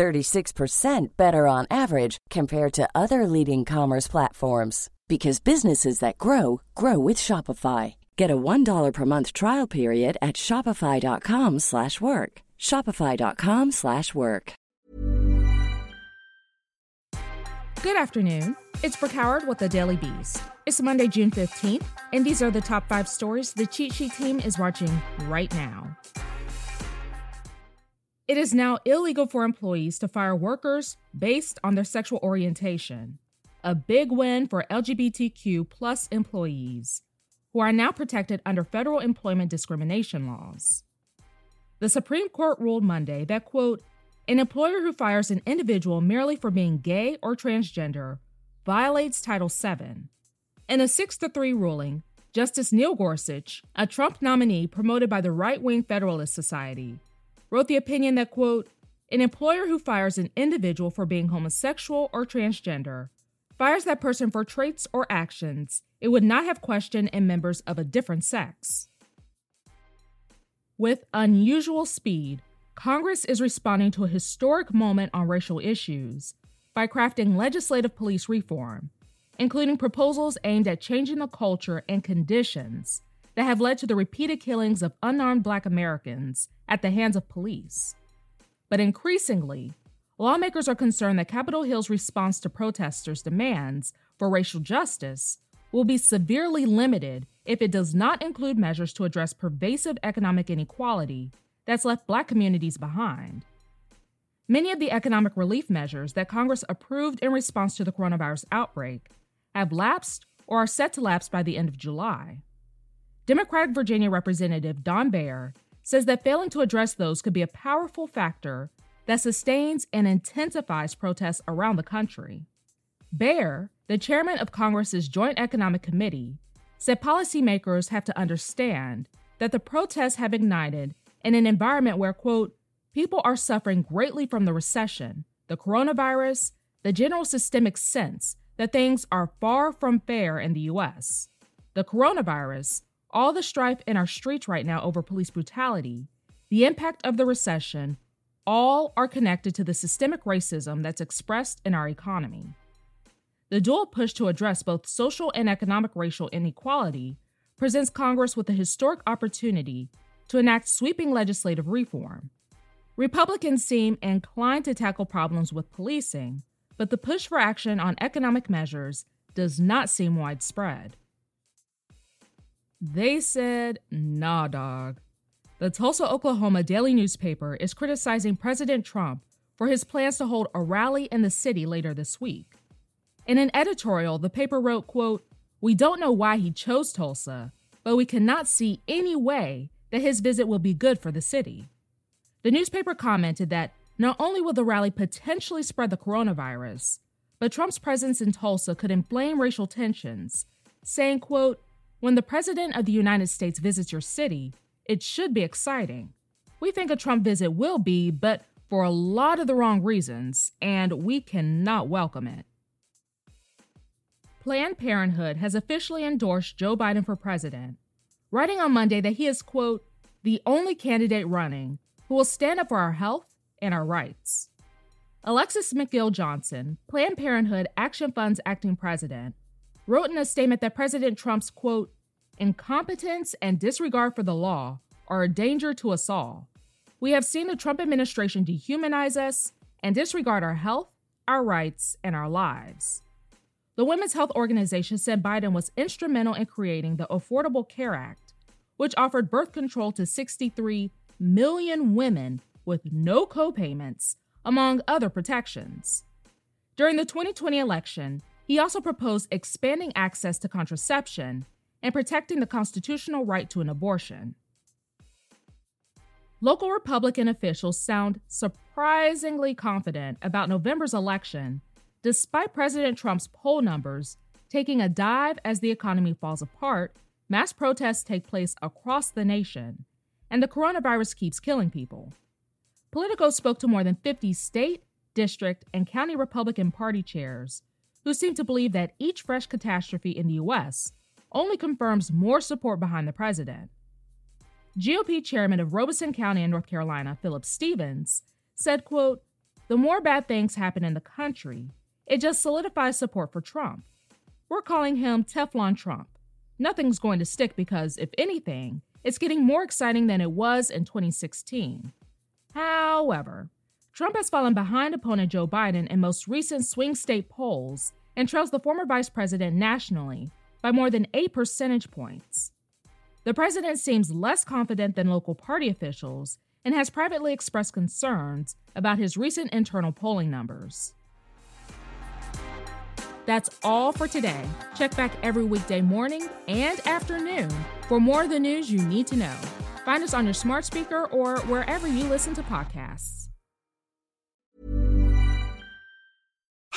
36% better on average compared to other leading commerce platforms because businesses that grow grow with Shopify. Get a $1 per month trial period at shopify.com/work. shopify.com/work. Good afternoon. It's Brooke Howard with the Daily Beast. It's Monday, June 15th, and these are the top 5 stories the cheat sheet team is watching right now. It is now illegal for employees to fire workers based on their sexual orientation a big win for LGBTQ plus employees who are now protected under federal employment discrimination laws. The Supreme Court ruled Monday that, quote, an employer who fires an individual merely for being gay or transgender violates Title VII. In a 6 to 3 ruling, Justice Neil Gorsuch, a Trump nominee promoted by the right wing Federalist Society, wrote the opinion that, quote, an employer who fires an individual for being homosexual or transgender fires that person for traits or actions it would not have questioned in members of a different sex. With unusual speed, Congress is responding to a historic moment on racial issues by crafting legislative police reform, including proposals aimed at changing the culture and conditions that have led to the repeated killings of unarmed Black Americans at the hands of police. But increasingly, lawmakers are concerned that Capitol Hill's response to protesters' demands for racial justice will be severely limited if it does not include measures to address pervasive economic inequality that's left Black communities behind. Many of the economic relief measures that Congress approved in response to the coronavirus outbreak have lapsed or are set to lapse by the end of July. Democratic Virginia Representative Don Beyer says that failing to address those could be a powerful factor that sustains and intensifies protests around the country. Beyer, the chairman of Congress's Joint Economic Committee, said policymakers have to understand that the protests have ignited in an environment where, quote, people are suffering greatly from the recession, the coronavirus, the general systemic sense that things are far from fair in the US. The coronavirus, all the strife in our streets right now over police brutality, the impact of the recession, all are connected to the systemic racism that's expressed in our economy. The dual push to address both social and economic racial inequality presents Congress with a historic opportunity to enact sweeping legislative reform. Republicans seem inclined to tackle problems with policing, but the push for action on economic measures does not seem widespread. They said, nah, dog. The Tulsa, Oklahoma daily newspaper is criticizing President Trump for his plans to hold a rally in the city later this week. In an editorial, the paper wrote, quote, "We don't know why he chose Tulsa, but we cannot see any way that his visit will be good for the city." The newspaper commented that not only will the rally potentially spread the coronavirus, but Trump's presence in Tulsa could inflame racial tensions, saying, quote, "When the president of the United States visits your city, it should be exciting. We think a Trump visit will be, but for a lot of the wrong reasons, and we cannot welcome it. Planned Parenthood has officially endorsed Joe Biden for president, writing on Monday that he is, quote, the only candidate running who will stand up for our health and our rights. Alexis McGill Johnson, Planned Parenthood Action Fund's acting president, wrote in a statement that President Trump's, quote, incompetence and disregard for the law are a danger to us all. We have seen the Trump administration dehumanize us and disregard our health, our rights, and our lives. The Women's Health Organization said Biden was instrumental in creating the Affordable Care Act, which offered birth control to 63 million women with no copayments, among other protections. During the 2020 election, he also proposed expanding access to contraception and protecting the constitutional right to an abortion. Local Republican officials sound surprisingly confident about November's election Despite President Trump's poll numbers taking a dive as the economy falls apart, mass protests take place across the nation, and the coronavirus keeps killing people. Politico spoke to more than 50 state, district, and county Republican Party chairs who seem to believe that each fresh catastrophe in the U.S. only confirms more support behind the president. GOP chairman of Robeson County in North Carolina, Philip Stevens, said, quote, The more bad things happen in the country, it just solidifies support for Trump. We're calling him Teflon Trump. Nothing's going to stick because, if anything, it's getting more exciting than it was in 2016. However, Trump has fallen behind opponent Joe Biden in most recent swing state polls and trails the former vice president nationally by more than 8 percentage points. The president seems less confident than local party officials and has privately expressed concerns about his recent internal polling numbers. That's all for today. Check back every weekday morning and afternoon for more of the news you need to know. Find us on your smart speaker or wherever you listen to podcasts.